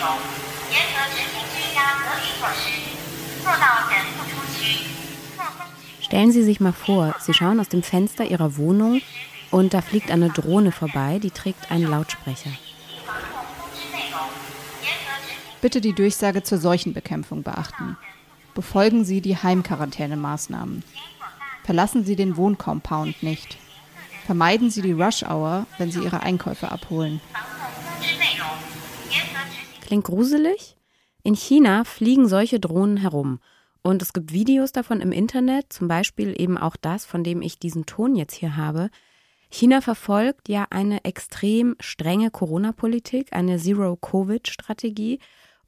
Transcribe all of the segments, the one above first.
容，严格执行居家隔离措施，做到人不出区。 Stellen Sie sich mal vor, Sie schauen aus dem Fenster Ihrer Wohnung und da fliegt eine Drohne vorbei, die trägt einen Lautsprecher. 防控通知内容，严格执行。 Bitte die Durchsage zur Seuchenbekämpfung beachten. Befolgen Sie die Heimquarantänemaßnahmen. Verlassen Sie den Wohncompound nicht. Vermeiden Sie die Rush Hour, wenn Sie Ihre Einkäufe abholen. Klingt gruselig? In China fliegen solche Drohnen herum. Und es gibt Videos davon im Internet, zum Beispiel eben auch das, von dem ich diesen Ton jetzt hier habe. China verfolgt ja eine extrem strenge Corona-Politik, eine Zero-Covid-Strategie.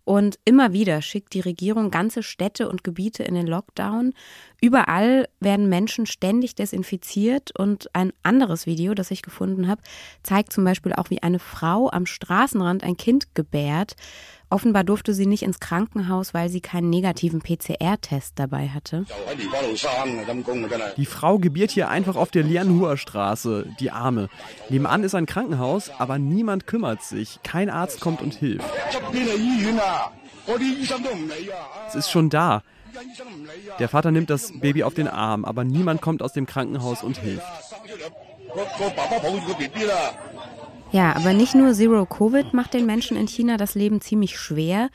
Und immer wieder schickt die Regierung ganze Städte und Gebiete in den Lockdown. Überall werden Menschen ständig desinfiziert. Und ein anderes Video, das ich gefunden habe, zeigt zum Beispiel auch, wie eine Frau am Straßenrand ein Kind gebärt. Offenbar durfte sie nicht ins Krankenhaus, weil sie keinen negativen PCR-Test dabei hatte. Die Frau gebiert hier einfach auf der Lianhua Straße, die Arme. Nebenan ist ein Krankenhaus, aber niemand kümmert sich. Kein Arzt kommt und hilft. Es ist schon da. Der Vater nimmt das Baby auf den Arm, aber niemand kommt aus dem Krankenhaus und hilft. Ja, aber nicht nur Zero-Covid macht den Menschen in China das Leben ziemlich schwer.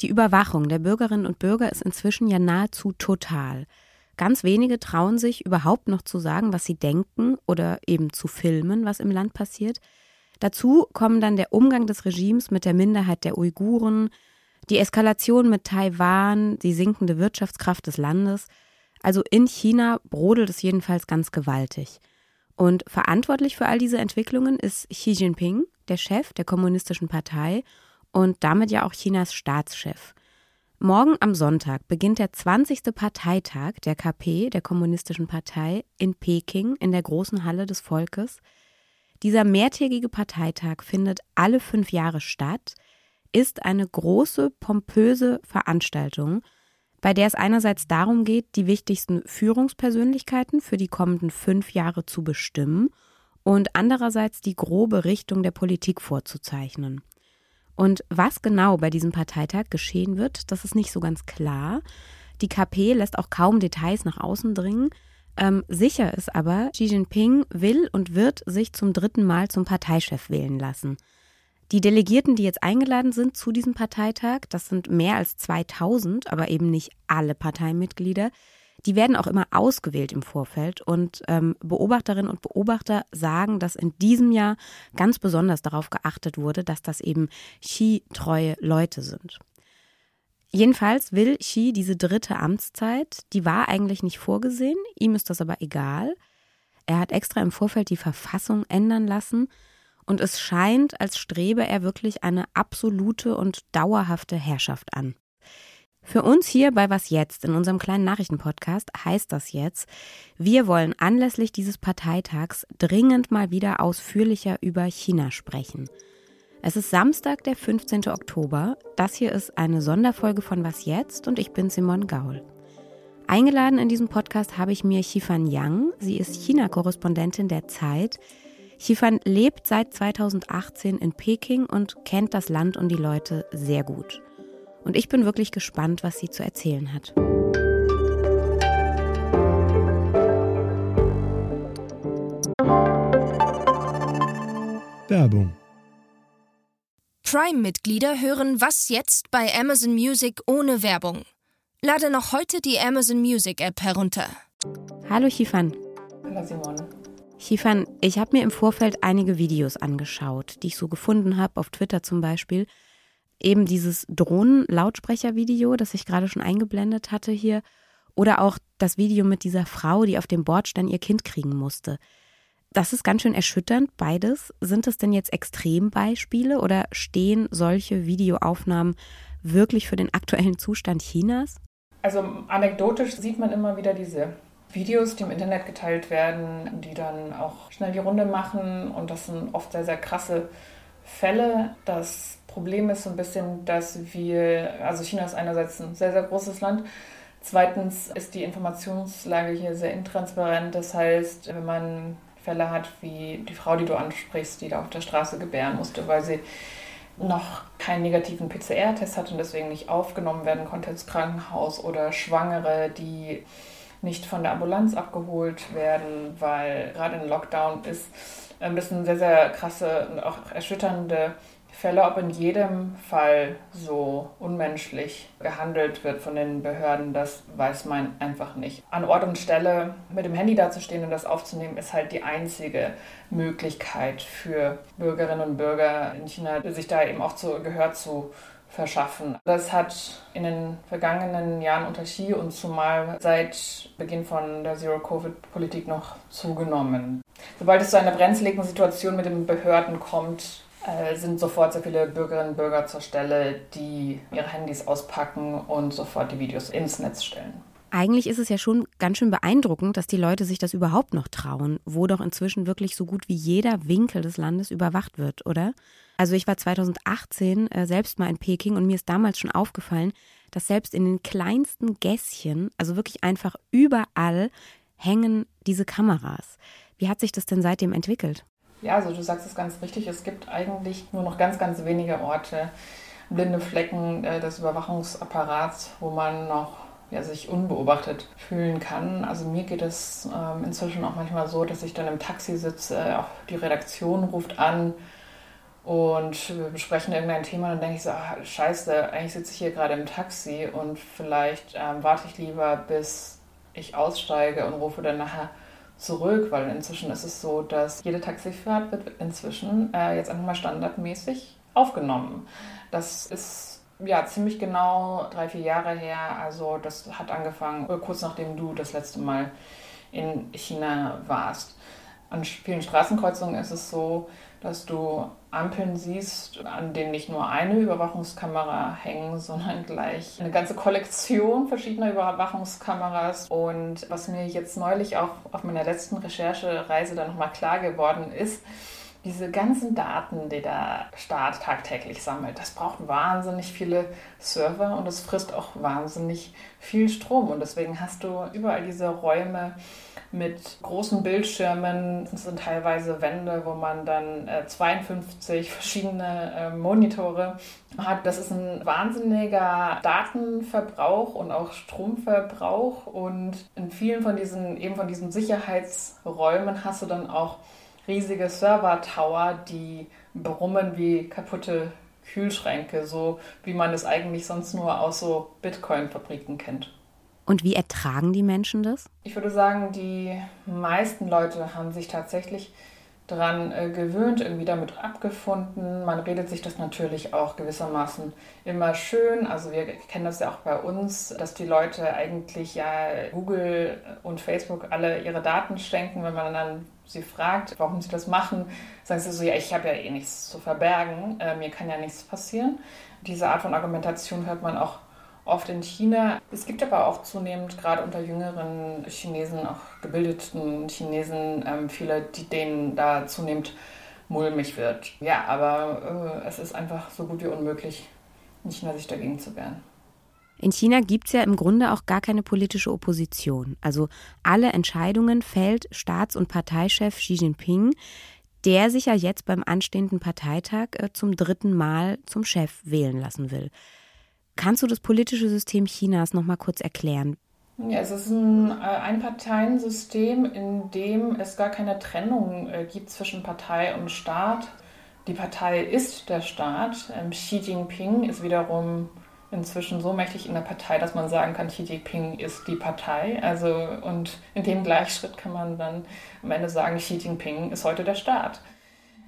Die Überwachung der Bürgerinnen und Bürger ist inzwischen ja nahezu total. Ganz wenige trauen sich überhaupt noch zu sagen, was sie denken oder eben zu filmen, was im Land passiert. Dazu kommen dann der Umgang des Regimes mit der Minderheit der Uiguren, die Eskalation mit Taiwan, die sinkende Wirtschaftskraft des Landes. Also in China brodelt es jedenfalls ganz gewaltig. Und verantwortlich für all diese Entwicklungen ist Xi Jinping, der Chef der Kommunistischen Partei und damit ja auch Chinas Staatschef. Morgen am Sonntag beginnt der 20. Parteitag der KP, der Kommunistischen Partei, in Peking in der großen Halle des Volkes. Dieser mehrtägige Parteitag findet alle fünf Jahre statt, ist eine große, pompöse Veranstaltung, bei der es einerseits darum geht, die wichtigsten Führungspersönlichkeiten für die kommenden fünf Jahre zu bestimmen und andererseits die grobe Richtung der Politik vorzuzeichnen. Und was genau bei diesem Parteitag geschehen wird, das ist nicht so ganz klar. Die KP lässt auch kaum Details nach außen dringen. Ähm, sicher ist aber, Xi Jinping will und wird sich zum dritten Mal zum Parteichef wählen lassen. Die Delegierten, die jetzt eingeladen sind zu diesem Parteitag, das sind mehr als 2000, aber eben nicht alle Parteimitglieder, die werden auch immer ausgewählt im Vorfeld und ähm, Beobachterinnen und Beobachter sagen, dass in diesem Jahr ganz besonders darauf geachtet wurde, dass das eben Xi-treue Leute sind. Jedenfalls will Xi diese dritte Amtszeit, die war eigentlich nicht vorgesehen, ihm ist das aber egal. Er hat extra im Vorfeld die Verfassung ändern lassen und es scheint, als strebe er wirklich eine absolute und dauerhafte Herrschaft an. Für uns hier bei Was Jetzt in unserem kleinen Nachrichtenpodcast heißt das jetzt, wir wollen anlässlich dieses Parteitags dringend mal wieder ausführlicher über China sprechen. Es ist Samstag, der 15. Oktober. Das hier ist eine Sonderfolge von Was Jetzt und ich bin Simon Gaul. Eingeladen in diesem Podcast habe ich mir Xifan Yang. Sie ist China-Korrespondentin der Zeit. Xifan lebt seit 2018 in Peking und kennt das Land und die Leute sehr gut. Und ich bin wirklich gespannt, was sie zu erzählen hat. Werbung. Prime-Mitglieder hören Was jetzt bei Amazon Music ohne Werbung. Lade noch heute die Amazon Music App herunter. Hallo Xifan. Hallo Simone. Xifan, ich habe mir im Vorfeld einige Videos angeschaut, die ich so gefunden habe, auf Twitter zum Beispiel. Eben dieses Drohnen-Lautsprecher-Video, das ich gerade schon eingeblendet hatte hier. Oder auch das Video mit dieser Frau, die auf dem Bordstein ihr Kind kriegen musste. Das ist ganz schön erschütternd, beides. Sind es denn jetzt Extrembeispiele oder stehen solche Videoaufnahmen wirklich für den aktuellen Zustand Chinas? Also anekdotisch sieht man immer wieder diese Videos, die im Internet geteilt werden, die dann auch schnell die Runde machen. Und das sind oft sehr, sehr krasse Fälle. Das Problem ist so ein bisschen, dass wir, also China ist einerseits ein sehr, sehr großes Land. Zweitens ist die Informationslage hier sehr intransparent. Das heißt, wenn man Fälle hat wie die Frau, die du ansprichst, die da auf der Straße gebären musste, weil sie noch keinen negativen PCR-Test hat und deswegen nicht aufgenommen werden konnte ins Krankenhaus oder Schwangere, die nicht von der Ambulanz abgeholt werden, weil gerade ein Lockdown ist. Ähm, das sind sehr, sehr krasse und auch erschütternde Fälle, ob in jedem Fall so unmenschlich gehandelt wird von den Behörden, das weiß man einfach nicht. An Ort und Stelle mit dem Handy dazustehen und das aufzunehmen, ist halt die einzige Möglichkeit für Bürgerinnen und Bürger in China, sich da eben auch zu, Gehör zu verschaffen. Das hat in den vergangenen Jahren unter Xi und zumal seit Beginn von der Zero-Covid-Politik noch zugenommen. Sobald es zu einer brenzligen Situation mit den Behörden kommt, äh, sind sofort sehr viele Bürgerinnen und Bürger zur Stelle, die ihre Handys auspacken und sofort die Videos ins Netz stellen. Eigentlich ist es ja schon ganz schön beeindruckend, dass die Leute sich das überhaupt noch trauen, wo doch inzwischen wirklich so gut wie jeder Winkel des Landes überwacht wird, oder? Also ich war 2018 äh, selbst mal in Peking und mir ist damals schon aufgefallen, dass selbst in den kleinsten Gässchen, also wirklich einfach überall, hängen diese Kameras. Wie hat sich das denn seitdem entwickelt? Ja, also du sagst es ganz richtig, es gibt eigentlich nur noch ganz, ganz wenige Orte, blinde Flecken äh, des Überwachungsapparats, wo man noch ja, sich unbeobachtet fühlen kann. Also mir geht es ähm, inzwischen auch manchmal so, dass ich dann im Taxi sitze, äh, auch die Redaktion ruft an und wir besprechen irgendein Thema, dann denke ich so, ach, scheiße, eigentlich sitze ich hier gerade im Taxi und vielleicht ähm, warte ich lieber, bis ich aussteige und rufe dann nachher zurück, weil inzwischen ist es so, dass jede Taxifahrt wird inzwischen äh, jetzt einfach mal standardmäßig aufgenommen. Das ist ja ziemlich genau drei, vier Jahre her. Also das hat angefangen äh, kurz nachdem du das letzte Mal in China warst. An vielen Straßenkreuzungen ist es so, dass du Ampeln siehst, an denen nicht nur eine Überwachungskamera hängen, sondern gleich eine ganze Kollektion verschiedener Überwachungskameras. Und was mir jetzt neulich auch auf meiner letzten Recherchereise dann nochmal klar geworden ist, diese ganzen Daten, die der Staat tagtäglich sammelt, das braucht wahnsinnig viele Server und es frisst auch wahnsinnig viel Strom. Und deswegen hast du überall diese Räume mit großen Bildschirmen. Das sind teilweise Wände, wo man dann äh, 52 verschiedene äh, Monitore hat. Das ist ein wahnsinniger Datenverbrauch und auch Stromverbrauch. Und in vielen von diesen, eben von diesen Sicherheitsräumen hast du dann auch riesige Server-Tower, die brummen wie kaputte Kühlschränke, so wie man es eigentlich sonst nur aus so Bitcoin-Fabriken kennt. Und wie ertragen die Menschen das? Ich würde sagen, die meisten Leute haben sich tatsächlich daran äh, gewöhnt, irgendwie damit abgefunden. Man redet sich das natürlich auch gewissermaßen immer schön. Also wir kennen das ja auch bei uns, dass die Leute eigentlich ja Google und Facebook alle ihre Daten schenken. Wenn man dann sie fragt, warum sie das machen, sagen sie so, ja, ich habe ja eh nichts zu verbergen, äh, mir kann ja nichts passieren. Diese Art von Argumentation hört man auch oft in China. Es gibt aber auch zunehmend gerade unter jüngeren Chinesen, auch gebildeten Chinesen, ähm, viele, die denen da zunehmend mulmig wird. Ja, aber äh, es ist einfach so gut wie unmöglich, in China sich dagegen zu wehren. In China gibt es ja im Grunde auch gar keine politische Opposition. Also alle Entscheidungen fällt Staats- und Parteichef Xi Jinping, der sich ja jetzt beim anstehenden Parteitag äh, zum dritten Mal zum Chef wählen lassen will. Kannst du das politische System Chinas noch mal kurz erklären? Ja, es ist ein äh, Einparteiensystem, in dem es gar keine Trennung äh, gibt zwischen Partei und Staat. Die Partei ist der Staat. Ähm, Xi Jinping ist wiederum inzwischen so mächtig in der Partei, dass man sagen kann, Xi Jinping ist die Partei. Also, und in dem Gleichschritt kann man dann am Ende sagen, Xi Jinping ist heute der Staat.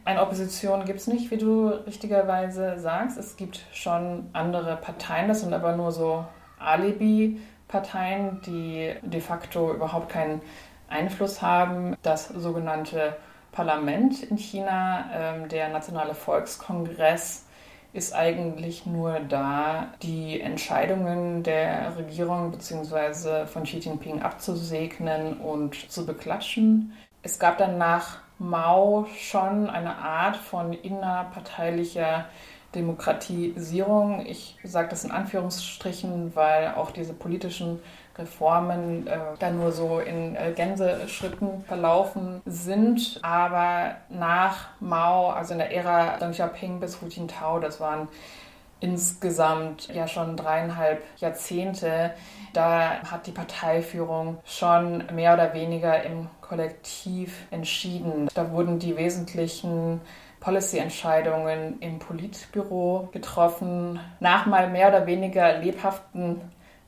Eine Opposition gibt es nicht, wie du richtigerweise sagst. Es gibt schon andere Parteien, das sind aber nur so Alibi-Parteien, die de facto überhaupt keinen Einfluss haben. Das sogenannte Parlament in China, ähm, der Nationale Volkskongress, ist eigentlich nur da, die Entscheidungen der Regierung bzw. von Xi Jinping abzusegnen und zu beklatschen. Es gab dann nach Mao schon eine Art von innerparteilicher Demokratisierung. Ich sage das in Anführungsstrichen, weil auch diese politischen Reformen äh, dann nur so in äh, Gänseschritten verlaufen sind. Aber nach Mao, also in der Ära Deng Xiaoping bis Hu Jintao, das waren insgesamt ja schon dreieinhalb Jahrzehnte. Da hat die Parteiführung schon mehr oder weniger im Kollektiv entschieden. Da wurden die wesentlichen Policy-Entscheidungen im Politbüro getroffen, nach mal mehr oder weniger lebhaften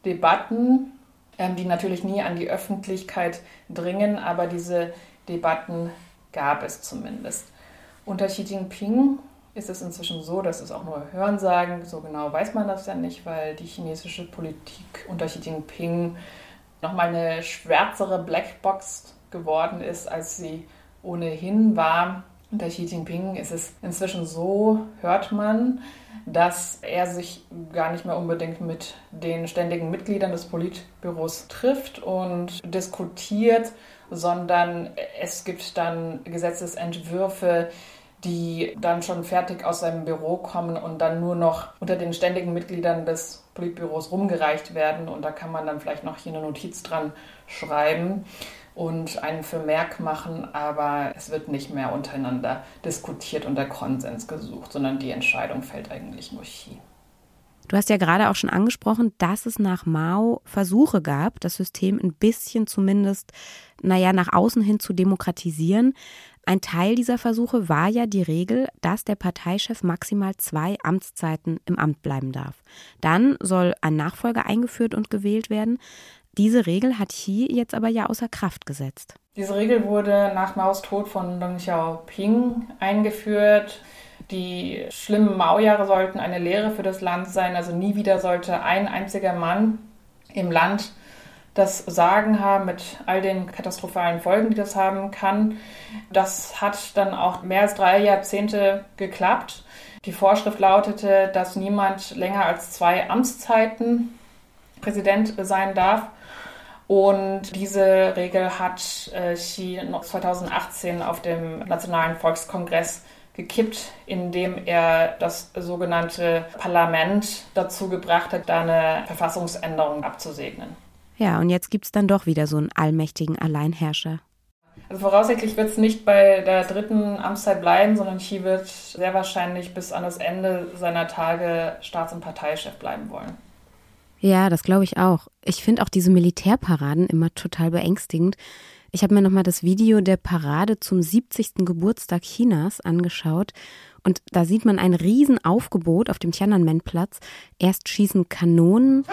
Debatten, ähm, die natürlich nie an die Öffentlichkeit dringen, aber diese Debatten gab es zumindest. Unter Xi Jinping ist es inzwischen so, dass es auch nur Hörensagen, so genau weiß man das ja nicht, weil die chinesische Politik unter Xi Jinping nochmal eine schwärzere Blackbox geworden ist, als sie ohnehin war. Unter Xi Jinping ist es inzwischen so, hört man, dass er sich gar nicht mehr unbedingt mit den ständigen Mitgliedern des Politbüros trifft und diskutiert, sondern es gibt dann Gesetzesentwürfe, die dann schon fertig aus seinem Büro kommen und dann nur noch unter den ständigen Mitgliedern des Politbüros rumgereicht werden. Und da kann man dann vielleicht noch hier eine Notiz dran schreiben und einen Vermerk machen, aber es wird nicht mehr untereinander diskutiert und der Konsens gesucht, sondern die Entscheidung fällt eigentlich nur hier. Du hast ja gerade auch schon angesprochen, dass es nach Mao Versuche gab, das System ein bisschen zumindest, naja, nach außen hin zu demokratisieren. Ein Teil dieser Versuche war ja die Regel, dass der Parteichef maximal zwei Amtszeiten im Amt bleiben darf. Dann soll ein Nachfolger eingeführt und gewählt werden. Diese Regel hat Xi jetzt aber ja außer Kraft gesetzt. Diese Regel wurde nach Maos Tod von Deng Xiaoping eingeführt. Die schlimmen Mao-Jahre sollten eine Lehre für das Land sein. Also nie wieder sollte ein einziger Mann im Land das Sagen haben mit all den katastrophalen Folgen, die das haben kann. Das hat dann auch mehr als drei Jahrzehnte geklappt. Die Vorschrift lautete, dass niemand länger als zwei Amtszeiten Präsident sein darf. Und diese Regel hat äh, Xi 2018 auf dem Nationalen Volkskongress gekippt, indem er das sogenannte Parlament dazu gebracht hat, da eine Verfassungsänderung abzusegnen. Ja, und jetzt gibt es dann doch wieder so einen allmächtigen Alleinherrscher. Also voraussichtlich wird es nicht bei der dritten Amtszeit bleiben, sondern Xi wird sehr wahrscheinlich bis an das Ende seiner Tage Staats- und Parteichef bleiben wollen. Ja, das glaube ich auch. Ich finde auch diese Militärparaden immer total beängstigend. Ich habe mir nochmal das Video der Parade zum 70. Geburtstag Chinas angeschaut und da sieht man ein Riesenaufgebot auf dem Tiananmen-Platz. Erst schießen Kanonen.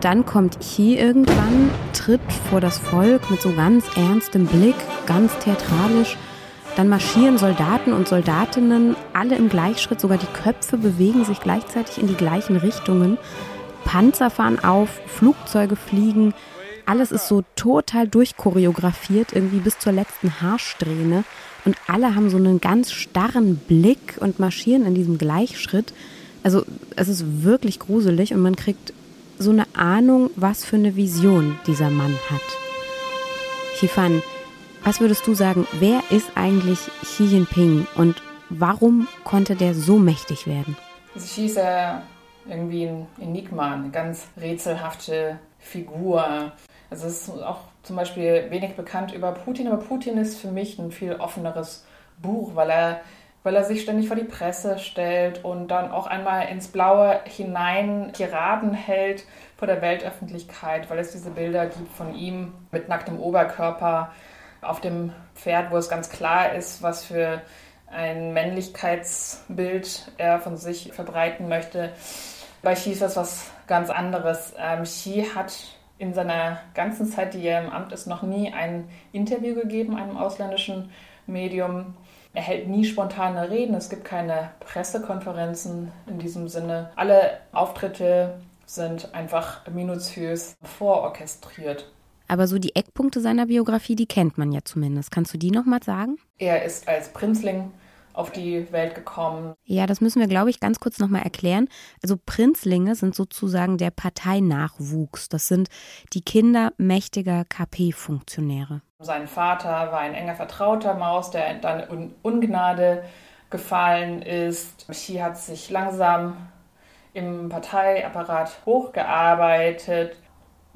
dann kommt Chi irgendwann, tritt vor das Volk mit so ganz ernstem Blick, ganz theatralisch. Dann marschieren Soldaten und Soldatinnen alle im Gleichschritt, sogar die Köpfe bewegen sich gleichzeitig in die gleichen Richtungen. Panzer fahren auf, Flugzeuge fliegen. Alles ist so total durchchoreografiert, irgendwie bis zur letzten Haarsträhne. Und alle haben so einen ganz starren Blick und marschieren in diesem Gleichschritt. Also es ist wirklich gruselig und man kriegt so eine Ahnung, was für eine Vision dieser Mann hat. Xifan, was würdest du sagen, wer ist eigentlich Xi Jinping und warum konnte der so mächtig werden? Also Xi ist ja irgendwie ein Enigma, eine ganz rätselhafte Figur. Also es ist auch zum Beispiel wenig bekannt über Putin, aber Putin ist für mich ein viel offeneres Buch, weil er weil er sich ständig vor die Presse stellt und dann auch einmal ins Blaue hinein Tiraden hält vor der Weltöffentlichkeit, weil es diese Bilder gibt von ihm mit nacktem Oberkörper auf dem Pferd, wo es ganz klar ist, was für ein Männlichkeitsbild er von sich verbreiten möchte. Bei Xi ist das was ganz anderes. Ähm, Xi hat in seiner ganzen Zeit, die er im Amt ist, noch nie ein Interview gegeben, einem ausländischen Medium. Er hält nie spontane Reden, es gibt keine Pressekonferenzen in diesem Sinne. Alle Auftritte sind einfach minutiös vororchestriert. Aber so die Eckpunkte seiner Biografie, die kennt man ja zumindest. Kannst du die nochmal sagen? Er ist als Prinzling auf die Welt gekommen. Ja, das müssen wir, glaube ich, ganz kurz nochmal erklären. Also Prinzlinge sind sozusagen der Parteinachwuchs. Das sind die Kinder mächtiger KP-Funktionäre. Sein Vater war ein enger Vertrauter Maus, der dann in Ungnade gefallen ist. Xi hat sich langsam im Parteiapparat hochgearbeitet.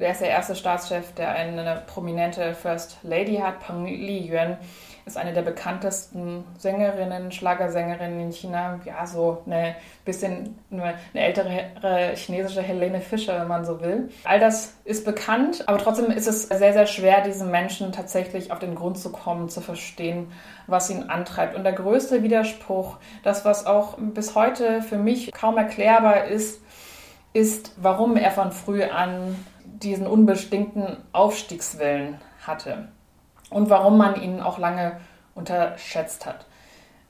Er ist der erste Staatschef, der eine prominente First Lady hat. Peng Liyuan ist eine der bekanntesten Sängerinnen, Schlagersängerinnen in China. Ja, so eine bisschen eine, ältere chinesische Helene Fischer, wenn man so will. All das ist bekannt, aber trotzdem ist es sehr, sehr schwer, diesen Menschen tatsächlich auf den Grund zu kommen, zu verstehen, was ihn antreibt. Und der größte Widerspruch, das, was auch bis heute für mich kaum erklärbar ist, ist, warum er von früh an diesen unbestimmten Aufstiegswillen hatte und warum man ihn auch lange unterschätzt hat.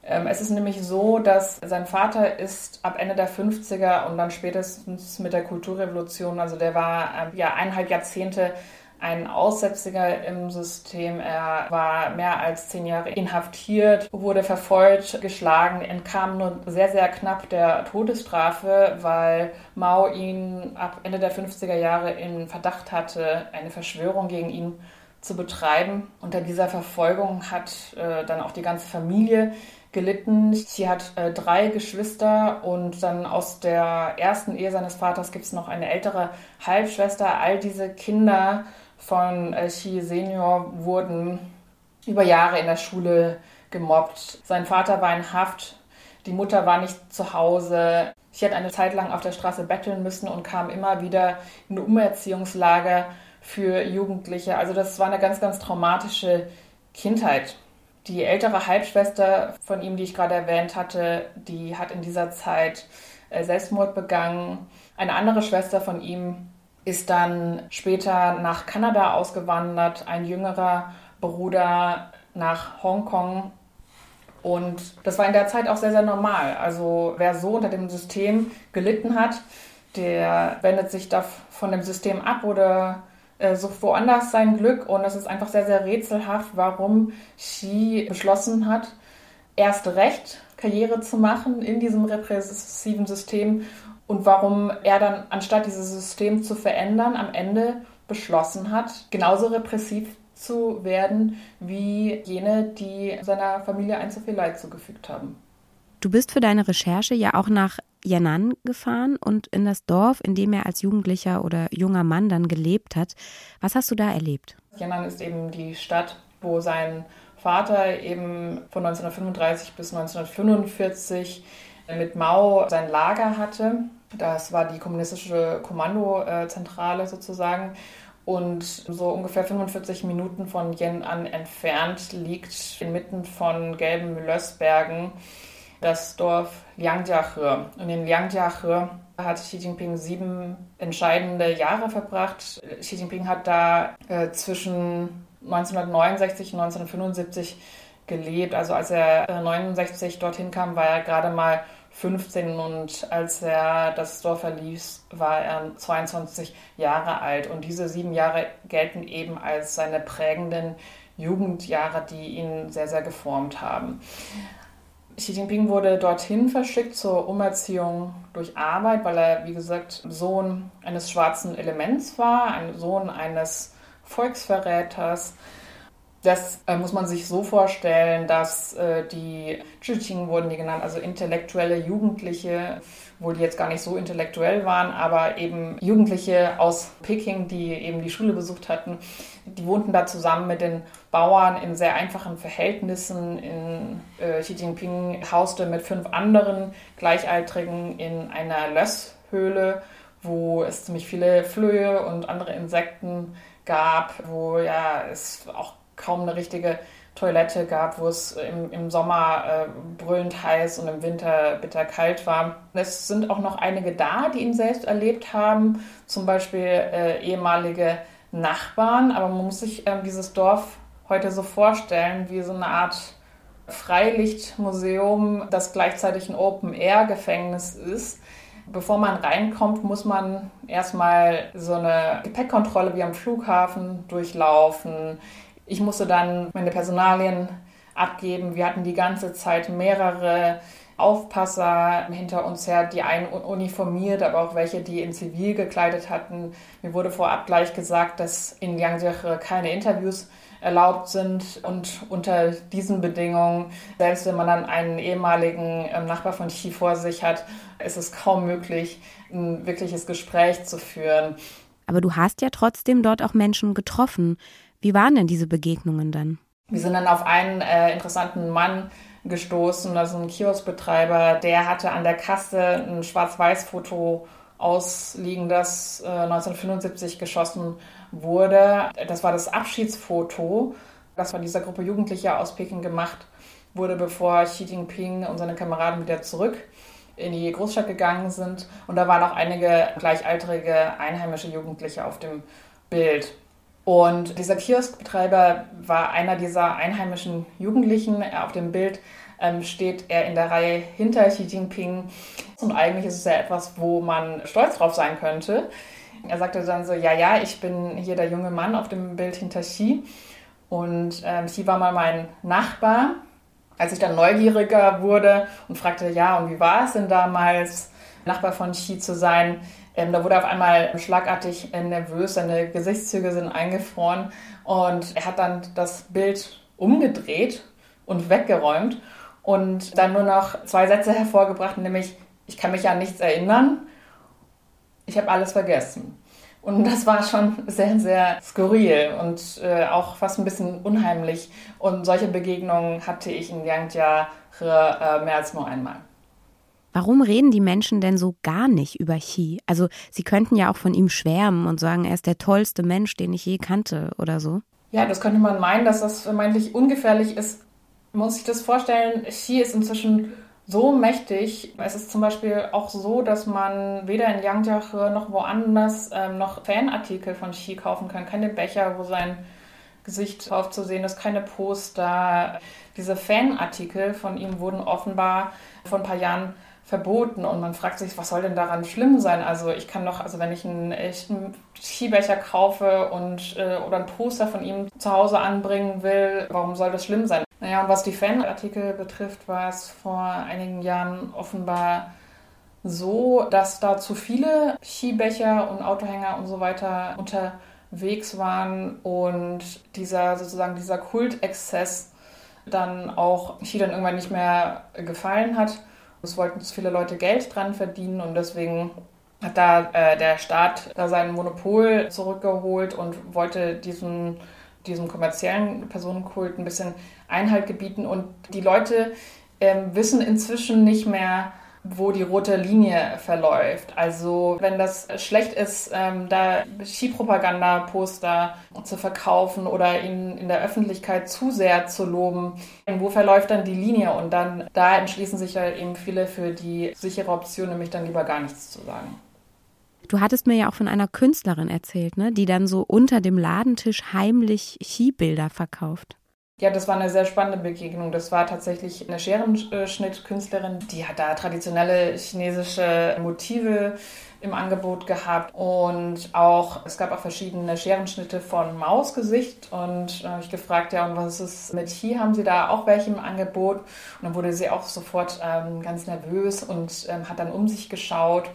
Ähm, es ist nämlich so, dass sein Vater ist ab Ende der 50er und dann spätestens mit der Kulturrevolution, also der war äh, ja eineinhalb Jahrzehnte ein Aussätziger im System. Er war mehr als zehn Jahre inhaftiert, wurde verfolgt, geschlagen, entkam nur sehr, sehr knapp der Todesstrafe, weil Mao ihn ab Ende der 50er Jahre in Verdacht hatte, eine Verschwörung gegen ihn zu betreiben. Unter dieser Verfolgung hat äh, dann auch die ganze Familie gelitten. Sie hat äh, drei Geschwister und dann aus der ersten Ehe seines Vaters gibt es noch eine ältere Halbschwester. All diese Kinder von Xi Senior wurden über Jahre in der Schule gemobbt. Sein Vater war in Haft, die Mutter war nicht zu Hause. Sie hat eine Zeit lang auf der Straße betteln müssen und kam immer wieder in Umerziehungslager für Jugendliche. Also das war eine ganz, ganz traumatische Kindheit. Die ältere Halbschwester von ihm, die ich gerade erwähnt hatte, die hat in dieser Zeit äh, Selbstmord begangen. Eine andere Schwester von ihm ist dann später nach Kanada ausgewandert, ein jüngerer Bruder nach Hongkong. Und das war in der Zeit auch sehr, sehr normal. Also wer so unter dem System gelitten hat, der wendet sich da von dem System ab oder äh, sucht woanders sein Glück. Und es ist einfach sehr, sehr rätselhaft, warum Xi beschlossen hat, erst recht Karriere zu machen in diesem repressiven System und warum er dann, anstatt dieses System zu verändern, am Ende beschlossen hat, genauso repressiv zu werden wie jene, die seiner Familie ein zu viel Leid zugefügt haben. Du bist für deine Recherche ja auch nach Yan'an gefahren und in das Dorf, in dem er als Jugendlicher oder junger Mann dann gelebt hat. Was hast du da erlebt? Yan'an ist eben die Stadt, wo sein Vater eben von 1935 bis 1945 mit Mao sein Lager hatte. Das war die kommunistische Kommandozentrale sozusagen. Und so ungefähr 45 Minuten von Yan'an entfernt liegt inmitten von gelben Lössbergen das Dorf Liangjiahe. Und in Liangjiahe hat Xi Jinping sieben entscheidende Jahre verbracht. Xi Jinping hat da äh, zwischen 1969 und 1975 gelebt. Also als er äh, 69 dorthin kam, war er gerade mal 15 und als er das Dorf verließ, war er 22 Jahre alt. Und diese sieben Jahre gelten eben als seine prägenden Jugendjahre, die ihn sehr, sehr geformt haben. Xi Jinping wurde dorthin verschickt zur Umerziehung durch Arbeit, weil er, wie gesagt, Sohn eines schwarzen Elements war, ein Sohn eines Volksverräters. Das äh, muss man sich so vorstellen, dass äh, die Zhiqing wurden die genannt, also intellektuelle Jugendliche, wo die jetzt gar nicht so intellektuell waren, aber eben Jugendliche aus Peking, die eben die Schule besucht hatten, die wohnten da zusammen mit den Bauern in sehr einfachen Verhältnissen. In, äh, Xi Jinping hauste mit fünf anderen Gleichaltrigen in einer Lösshöhle, wo es ziemlich viele Flöhe und andere Insekten gab, wo ja es auch kaum eine richtige Toilette gab, wo es im, im Sommer äh, brüllend heiß und im Winter bitter kalt war. Es sind auch noch einige da, die ihn selbst erlebt haben, zum Beispiel äh, ehemalige Nachbarn, aber man muss sich äh, dieses Dorf heute so vorstellen wie so eine Art Freilichtmuseum, das gleichzeitig ein Open-Air-Gefängnis ist. Bevor man reinkommt, muss man erstmal so eine Gepäckkontrolle wie am Flughafen durchlaufen. Ich musste dann meine Personalien abgeben. Wir hatten die ganze Zeit mehrere Aufpasser hinter uns her, die einen uniformiert, aber auch welche, die in Zivil gekleidet hatten. Mir wurde vorab gleich gesagt, dass in Yangtze keine Interviews erlaubt sind. Und unter diesen Bedingungen, selbst wenn man dann einen ehemaligen ähm, Nachbar von Xi vor sich hat, ist es kaum möglich, ein wirkliches Gespräch zu führen. Aber du hast ja trotzdem dort auch Menschen getroffen. Wie waren denn diese Begegnungen dann? Wir sind dann auf einen äh, interessanten Mann gestoßen, also ein Kioskbetreiber, der hatte an der Kasse ein Schwarz-Weiß-Foto ausliegen, das äh, 1975 geschossen wurde. Das war das Abschiedsfoto, das von dieser Gruppe Jugendlicher aus Peking gemacht wurde, bevor Xi Jinping und seine Kameraden wieder zurück in die Großstadt gegangen sind. Und da waren auch einige gleichaltrige einheimische Jugendliche auf dem Bild. Und dieser Kioskbetreiber war einer dieser einheimischen Jugendlichen. Auf dem Bild ähm, steht er in der Reihe hinter Xi Jinping. Und eigentlich ist es ja etwas, wo man stolz drauf sein könnte. Er sagte dann so, ja, ja, ich bin hier der junge Mann auf dem Bild hinter Xi. Und ähm, Xi war mal mein Nachbar. Als ich dann neugieriger wurde und fragte, ja, und wie war es denn damals, Nachbar von Xi zu sein, ähm, da wurde auf einmal schlagartig äh, nervös, seine Gesichtszüge sind eingefroren und er hat dann das Bild umgedreht und weggeräumt und dann nur noch zwei Sätze hervorgebracht, nämlich, ich kann mich an nichts erinnern, ich habe alles vergessen. Und das war schon sehr, sehr skurril und äh, auch fast ein bisschen unheimlich. Und solche Begegnungen hatte ich in Yangtze äh, mehr als nur einmal. Warum reden die Menschen denn so gar nicht über Xi? Also sie könnten ja auch von ihm schwärmen und sagen, er ist der tollste Mensch, den ich je kannte oder so. Ja, das könnte man meinen, dass das vermeintlich ungefährlich ist. Muss sich das vorstellen, Xi ist inzwischen so mächtig. Es ist zum Beispiel auch so, dass man weder in Yangtze noch woanders ähm, noch Fanartikel von Xi kaufen kann. Keine Becher, wo sein Gesicht drauf zu sehen ist, keine Poster. Diese Fanartikel von ihm wurden offenbar vor ein paar Jahren verboten und man fragt sich, was soll denn daran schlimm sein? Also ich kann doch, also wenn ich einen echten Skibecher kaufe und äh, oder ein Poster von ihm zu Hause anbringen will, warum soll das schlimm sein? Naja, und was die Fanartikel betrifft, war es vor einigen Jahren offenbar so, dass da zu viele Skibecher und Autohänger und so weiter unterwegs waren und dieser sozusagen dieser Kultexzess dann auch Ski dann irgendwann nicht mehr gefallen hat es wollten zu viele Leute Geld dran verdienen und deswegen hat da äh, der Staat da sein Monopol zurückgeholt und wollte diesen, diesem kommerziellen Personenkult ein bisschen Einhalt gebieten. Und die Leute äh, wissen inzwischen nicht mehr, wo die rote Linie verläuft. Also wenn das schlecht ist, ähm, da Skipropaganda-Poster zu verkaufen oder ihn in der Öffentlichkeit zu sehr zu loben, wo verläuft dann die Linie? Und dann da entschließen sich halt eben viele für die sichere Option, nämlich dann lieber gar nichts zu sagen. Du hattest mir ja auch von einer Künstlerin erzählt, ne, die dann so unter dem Ladentisch heimlich Skibilder verkauft. Ja, das war eine sehr spannende Begegnung. Das war tatsächlich eine Scherenschnittkünstlerin, die hat da traditionelle chinesische Motive im Angebot gehabt und auch es gab auch verschiedene Scherenschnitte von Mausgesicht und da habe ich gefragt, ja und was ist mit Chi, haben Sie da auch welche im Angebot? Und dann wurde sie auch sofort ähm, ganz nervös und ähm, hat dann um sich geschaut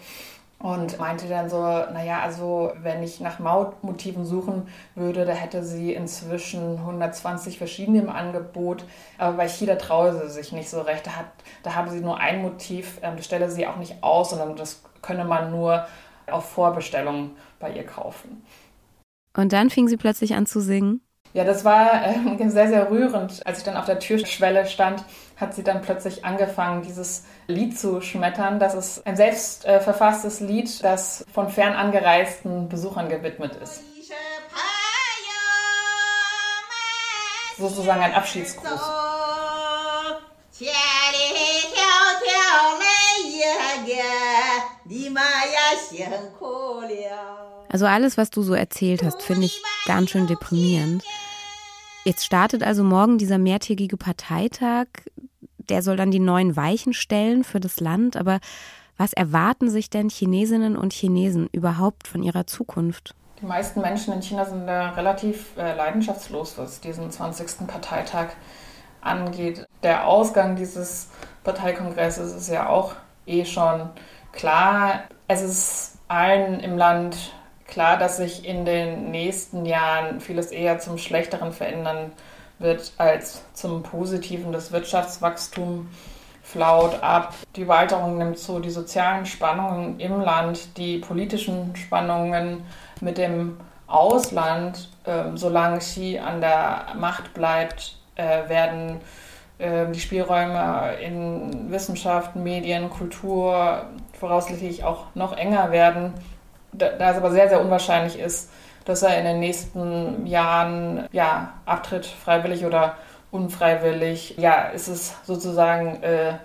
und meinte dann so, naja, also wenn ich nach Mautmotiven suchen würde, da hätte sie inzwischen 120 verschiedene im Angebot. Aber bei Chida traue sie sich nicht so recht. Da, hat, da habe sie nur ein Motiv, ähm, das stelle sie auch nicht aus, sondern das könne man nur auf Vorbestellung bei ihr kaufen. Und dann fing sie plötzlich an zu singen. Ja, das war äh, sehr, sehr rührend. Als ich dann auf der Türschwelle stand, hat sie dann plötzlich angefangen, dieses Lied zu schmettern. Das ist ein selbst äh, verfasstes Lied, das von fern angereisten Besuchern gewidmet ist. Sozusagen ein Abschiedsgruß. Also alles, was du so erzählt hast, finde ich ganz schön deprimierend. Jetzt startet also morgen dieser mehrtägige Parteitag. Der soll dann die neuen Weichen stellen für das Land. Aber was erwarten sich denn Chinesinnen und Chinesen überhaupt von ihrer Zukunft? Die meisten Menschen in China sind da relativ äh, leidenschaftslos, was diesen 20. Parteitag angeht. Der Ausgang dieses Parteikongresses ist ja auch eh schon klar. Es ist allen im Land klar, dass sich in den nächsten Jahren vieles eher zum Schlechteren verändern wird als zum Positiven. Das Wirtschaftswachstum flaut ab, die Walterung nimmt zu, die sozialen Spannungen im Land, die politischen Spannungen mit dem Ausland, äh, solange Xi an der Macht bleibt, äh, werden äh, die Spielräume in Wissenschaft, Medien, Kultur voraussichtlich auch noch enger werden. Da, es aber sehr, sehr unwahrscheinlich ist, dass er in den nächsten Jahren ja, abtritt, freiwillig oder unfreiwillig. Ja, ist es sozusagen, äh,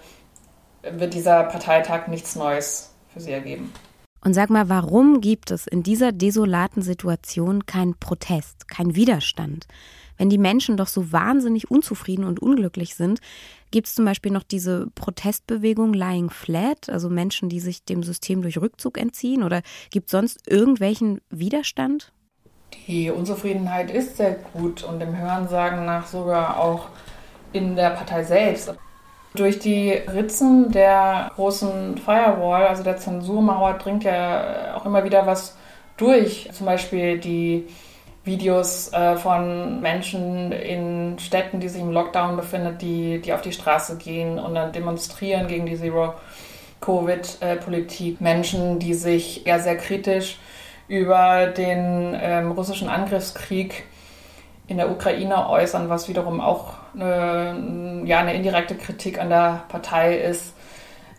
wird dieser Parteitag nichts Neues für sie ergeben. Und sag mal, warum gibt es in dieser desolaten Situation keinen Protest, keinen Widerstand? Wenn die Menschen doch so wahnsinnig unzufrieden und unglücklich sind, gibt es zum Beispiel noch diese Protestbewegung Lying Flat, also Menschen, die sich dem System durch Rückzug entziehen? Oder gibt es sonst irgendwelchen Widerstand? Die Unzufriedenheit ist sehr gut und dem Hörensagen nach sogar auch in der Partei selbst. Durch die Ritzen der großen Firewall, also der Zensurmauer, dringt ja auch immer wieder was durch. Zum Beispiel die Videos äh, von Menschen in Städten, die sich im Lockdown befinden, die, die auf die Straße gehen und dann demonstrieren gegen die Zero-Covid-Politik. Menschen, die sich ja sehr kritisch über den ähm, russischen Angriffskrieg in der Ukraine äußern, was wiederum auch eine, ja, eine indirekte Kritik an der Partei ist,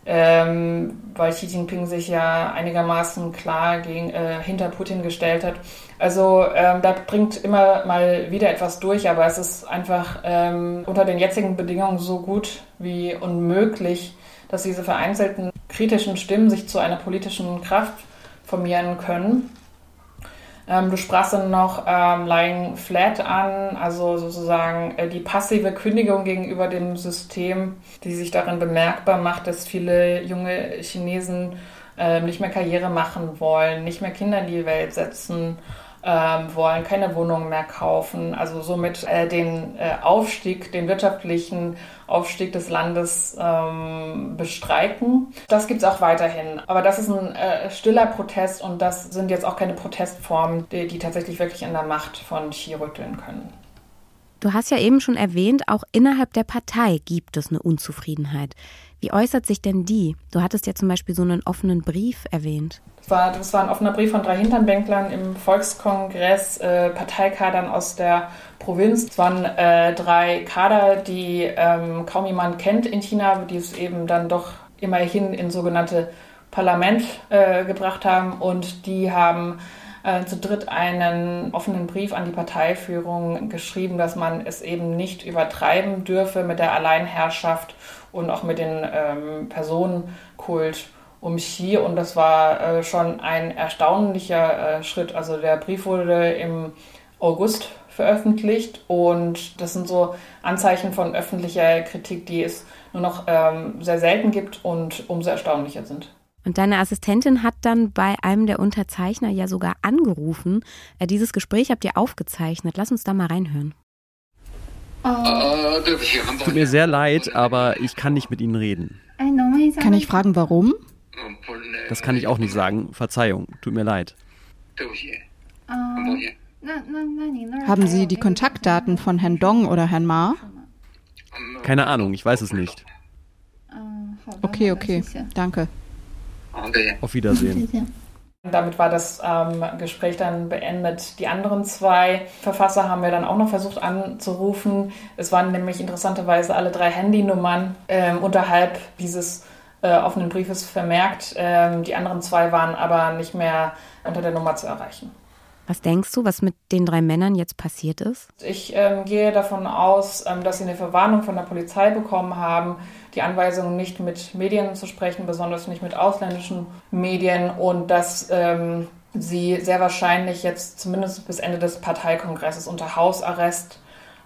ähm, weil Xi Jinping sich ja einigermaßen klar gegen, äh, hinter Putin gestellt hat. Also ähm, da bringt immer mal wieder etwas durch, aber es ist einfach ähm, unter den jetzigen Bedingungen so gut wie unmöglich, dass diese vereinzelten kritischen Stimmen sich zu einer politischen Kraft formieren können. Ähm, du sprachst dann noch ähm, Lying Flat an, also sozusagen äh, die passive Kündigung gegenüber dem System, die sich darin bemerkbar macht, dass viele junge Chinesen äh, nicht mehr Karriere machen wollen, nicht mehr Kinder in die Welt setzen ähm, wollen keine Wohnungen mehr kaufen, also somit äh, den äh, Aufstieg, den wirtschaftlichen Aufstieg des Landes ähm, bestreiten. Das gibt es auch weiterhin. Aber das ist ein äh, stiller Protest und das sind jetzt auch keine Protestformen, die, die tatsächlich wirklich an der Macht von Xi rütteln können. Du hast ja eben schon erwähnt, auch innerhalb der Partei gibt es eine Unzufriedenheit. Wie äußert sich denn die? Du hattest ja zum Beispiel so einen offenen Brief erwähnt. Das war, das war ein offener Brief von drei Hinternbänklern im Volkskongress, äh, Parteikadern aus der Provinz. Es waren äh, drei Kader, die ähm, kaum jemand kennt in China, die es eben dann doch immerhin in sogenannte Parlament äh, gebracht haben. Und die haben äh, zu dritt einen offenen Brief an die Parteiführung geschrieben, dass man es eben nicht übertreiben dürfe mit der Alleinherrschaft und auch mit dem ähm, Personenkult um Xi. Und das war äh, schon ein erstaunlicher äh, Schritt. Also der Brief wurde im August veröffentlicht und das sind so Anzeichen von öffentlicher Kritik, die es nur noch ähm, sehr selten gibt und umso erstaunlicher sind. Und deine Assistentin hat dann bei einem der Unterzeichner ja sogar angerufen. Äh, dieses Gespräch habt ihr aufgezeichnet. Lass uns da mal reinhören. Tut mir sehr leid, aber ich kann nicht mit Ihnen reden. Kann ich fragen, warum? Das kann ich auch nicht sagen. Verzeihung, tut mir leid. Haben Sie die Kontaktdaten von Herrn Dong oder Herrn Ma? Keine Ahnung, ich weiß es nicht. Okay, okay, danke. Auf Wiedersehen. Damit war das ähm, Gespräch dann beendet. Die anderen zwei Verfasser haben wir dann auch noch versucht anzurufen. Es waren nämlich interessanterweise alle drei Handynummern ähm, unterhalb dieses äh, offenen Briefes vermerkt. Ähm, die anderen zwei waren aber nicht mehr unter der Nummer zu erreichen. Was denkst du, was mit den drei Männern jetzt passiert ist? Ich ähm, gehe davon aus, ähm, dass sie eine Verwarnung von der Polizei bekommen haben, die Anweisung, nicht mit Medien zu sprechen, besonders nicht mit ausländischen Medien und dass ähm, sie sehr wahrscheinlich jetzt zumindest bis Ende des Parteikongresses unter Hausarrest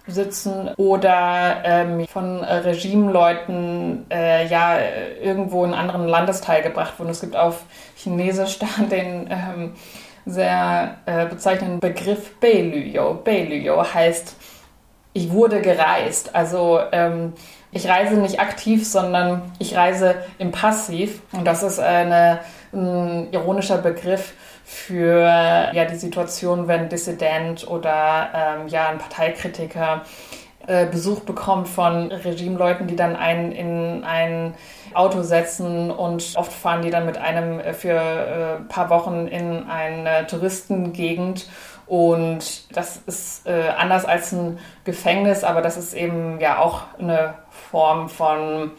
sitzen oder ähm, von Regimeleuten äh, ja irgendwo in einen anderen Landesteil gebracht wurden. Es gibt auf Chinesisch da den ähm, sehr äh, bezeichnenden Begriff Beilüyo. Beilüyo heißt, ich wurde gereist. Also ähm, ich reise nicht aktiv, sondern ich reise im Passiv. Und das ist eine, ein ironischer Begriff für ja, die Situation, wenn Dissident oder ähm, ja, ein Parteikritiker äh, Besuch bekommt von Regimeleuten, die dann einen in ein Auto setzen und oft fahren die dann mit einem äh, für ein äh, paar Wochen in eine Touristengegend und das ist äh, anders als ein Gefängnis, aber das ist eben ja auch eine Form von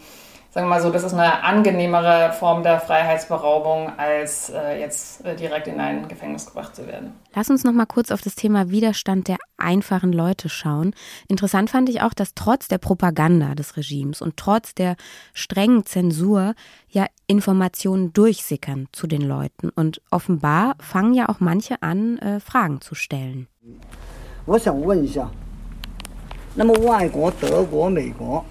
sagen wir mal so, das ist eine angenehmere Form der Freiheitsberaubung, als äh, jetzt äh, direkt in ein Gefängnis gebracht zu werden. Lass uns noch mal kurz auf das Thema Widerstand der einfachen Leute schauen. Interessant fand ich auch, dass trotz der Propaganda des Regimes und trotz der strengen Zensur ja Informationen durchsickern zu den Leuten. Und offenbar fangen ja auch manche an, äh, Fragen zu stellen. 我想问一下，那么外国、德国、美国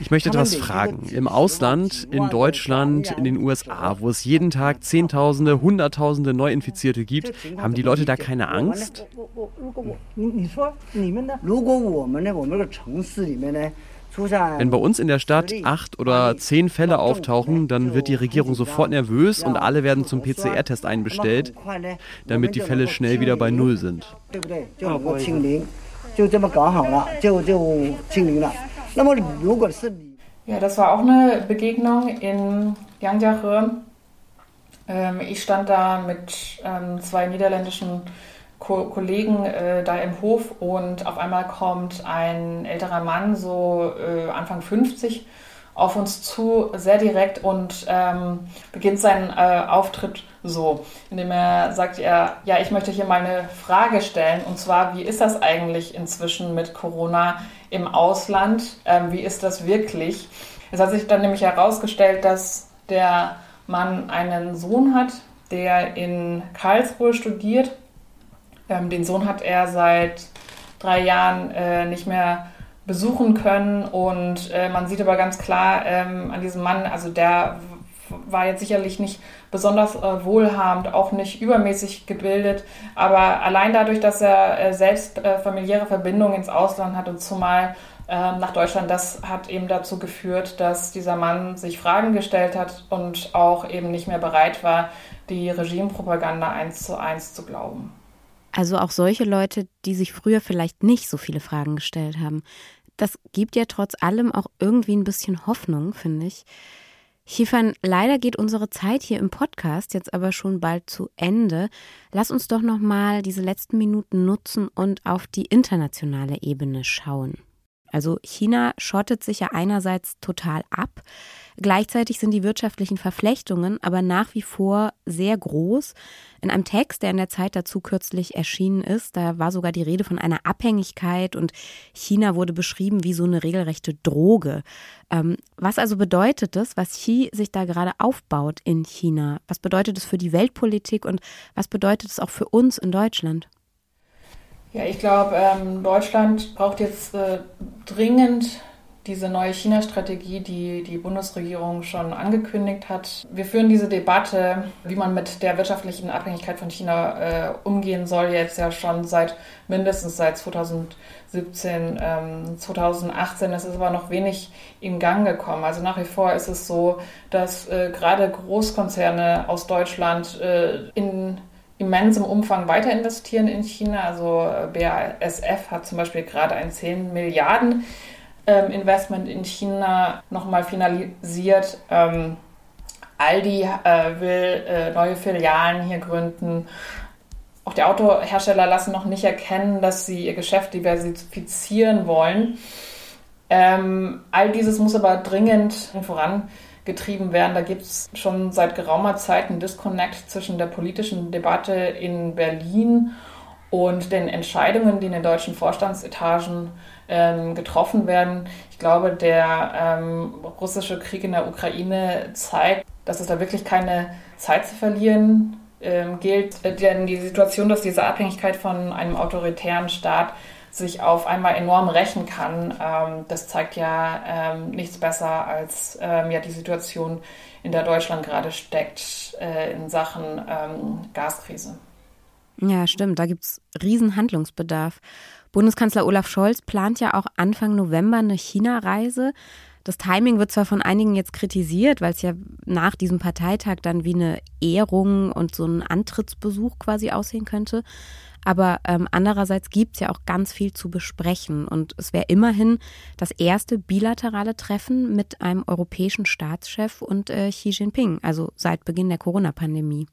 Ich möchte etwas fragen. Im Ausland, in Deutschland, in den USA, wo es jeden Tag Zehntausende, Hunderttausende Neuinfizierte gibt, haben die Leute da keine Angst? Wenn bei uns in der Stadt acht oder zehn Fälle auftauchen, dann wird die Regierung sofort nervös und alle werden zum PCR-Test einbestellt, damit die Fälle schnell wieder bei Null sind. Ja, das war auch eine Begegnung in Yangjiahe. Ähm, ich stand da mit ähm, zwei niederländischen Kollegen äh, da im Hof und auf einmal kommt ein älterer Mann, so äh, Anfang 50, auf uns zu, sehr direkt und ähm, beginnt seinen äh, Auftritt so, indem er sagt, er, ja, ich möchte hier mal eine Frage stellen und zwar, wie ist das eigentlich inzwischen mit Corona? Im Ausland? Ähm, wie ist das wirklich? Es hat sich dann nämlich herausgestellt, dass der Mann einen Sohn hat, der in Karlsruhe studiert. Ähm, den Sohn hat er seit drei Jahren äh, nicht mehr besuchen können. Und äh, man sieht aber ganz klar ähm, an diesem Mann, also der war jetzt sicherlich nicht besonders äh, wohlhabend, auch nicht übermäßig gebildet, aber allein dadurch, dass er äh, selbst äh, familiäre Verbindungen ins Ausland hat und zumal ähm, nach Deutschland, das hat eben dazu geführt, dass dieser Mann sich Fragen gestellt hat und auch eben nicht mehr bereit war, die Regimepropaganda eins zu eins zu glauben. Also auch solche Leute, die sich früher vielleicht nicht so viele Fragen gestellt haben. Das gibt ja trotz allem auch irgendwie ein bisschen Hoffnung, finde ich. Chiefern, leider geht unsere Zeit hier im Podcast jetzt aber schon bald zu Ende. Lass uns doch noch mal diese letzten Minuten nutzen und auf die internationale Ebene schauen. Also China schottet sich ja einerseits total ab, Gleichzeitig sind die wirtschaftlichen Verflechtungen aber nach wie vor sehr groß. In einem Text, der in der Zeit dazu kürzlich erschienen ist, da war sogar die Rede von einer Abhängigkeit und China wurde beschrieben wie so eine regelrechte Droge. Ähm, was also bedeutet das, was Xi sich da gerade aufbaut in China? Was bedeutet es für die Weltpolitik und was bedeutet es auch für uns in Deutschland? Ja, ich glaube, ähm, Deutschland braucht jetzt äh, dringend diese neue China-Strategie, die die Bundesregierung schon angekündigt hat. Wir führen diese Debatte, wie man mit der wirtschaftlichen Abhängigkeit von China äh, umgehen soll, jetzt ja schon seit mindestens seit 2017, ähm, 2018. Es ist aber noch wenig in Gang gekommen. Also nach wie vor ist es so, dass äh, gerade Großkonzerne aus Deutschland äh, in immensem Umfang weiter investieren in China. Also äh, BASF hat zum Beispiel gerade ein 10 Milliarden ähm, Investment in China nochmal finalisiert. Ähm, Aldi äh, will äh, neue Filialen hier gründen. Auch die Autohersteller lassen noch nicht erkennen, dass sie ihr Geschäft diversifizieren wollen. Ähm, all dieses muss aber dringend vorangetrieben werden. Da gibt es schon seit geraumer Zeit einen Disconnect zwischen der politischen Debatte in Berlin und den Entscheidungen, die in den deutschen Vorstandsetagen ähm, getroffen werden. Ich glaube, der ähm, russische Krieg in der Ukraine zeigt, dass es da wirklich keine Zeit zu verlieren ähm, gilt. Denn die Situation, dass diese Abhängigkeit von einem autoritären Staat sich auf einmal enorm rächen kann, ähm, das zeigt ja ähm, nichts besser als ähm, ja die Situation, in der Deutschland gerade steckt äh, in Sachen Gaskrise. Ja, stimmt. Da gibt es riesen Handlungsbedarf. Bundeskanzler Olaf Scholz plant ja auch Anfang November eine China-Reise. Das Timing wird zwar von einigen jetzt kritisiert, weil es ja nach diesem Parteitag dann wie eine Ehrung und so ein Antrittsbesuch quasi aussehen könnte. Aber ähm, andererseits gibt es ja auch ganz viel zu besprechen. Und es wäre immerhin das erste bilaterale Treffen mit einem europäischen Staatschef und äh, Xi Jinping, also seit Beginn der Corona-Pandemie.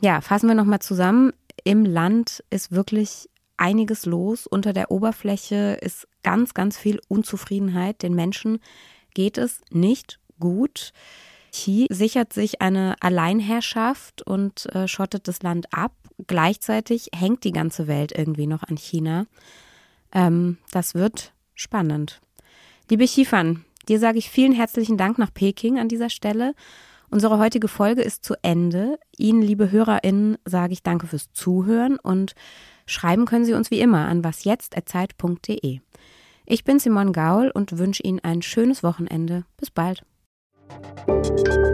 Ja, fassen wir nochmal zusammen. Im Land ist wirklich einiges los. Unter der Oberfläche ist ganz, ganz viel Unzufriedenheit. Den Menschen geht es nicht gut. Xi sichert sich eine Alleinherrschaft und äh, schottet das Land ab. Gleichzeitig hängt die ganze Welt irgendwie noch an China. Ähm, das wird spannend. Liebe Xifan, dir sage ich vielen herzlichen Dank nach Peking an dieser Stelle. Unsere heutige Folge ist zu Ende. Ihnen, liebe HörerInnen, sage ich danke fürs Zuhören und schreiben können Sie uns wie immer an wasjetzt.zeit.de. Ich bin Simon Gaul und wünsche Ihnen ein schönes Wochenende. Bis bald. Thank you.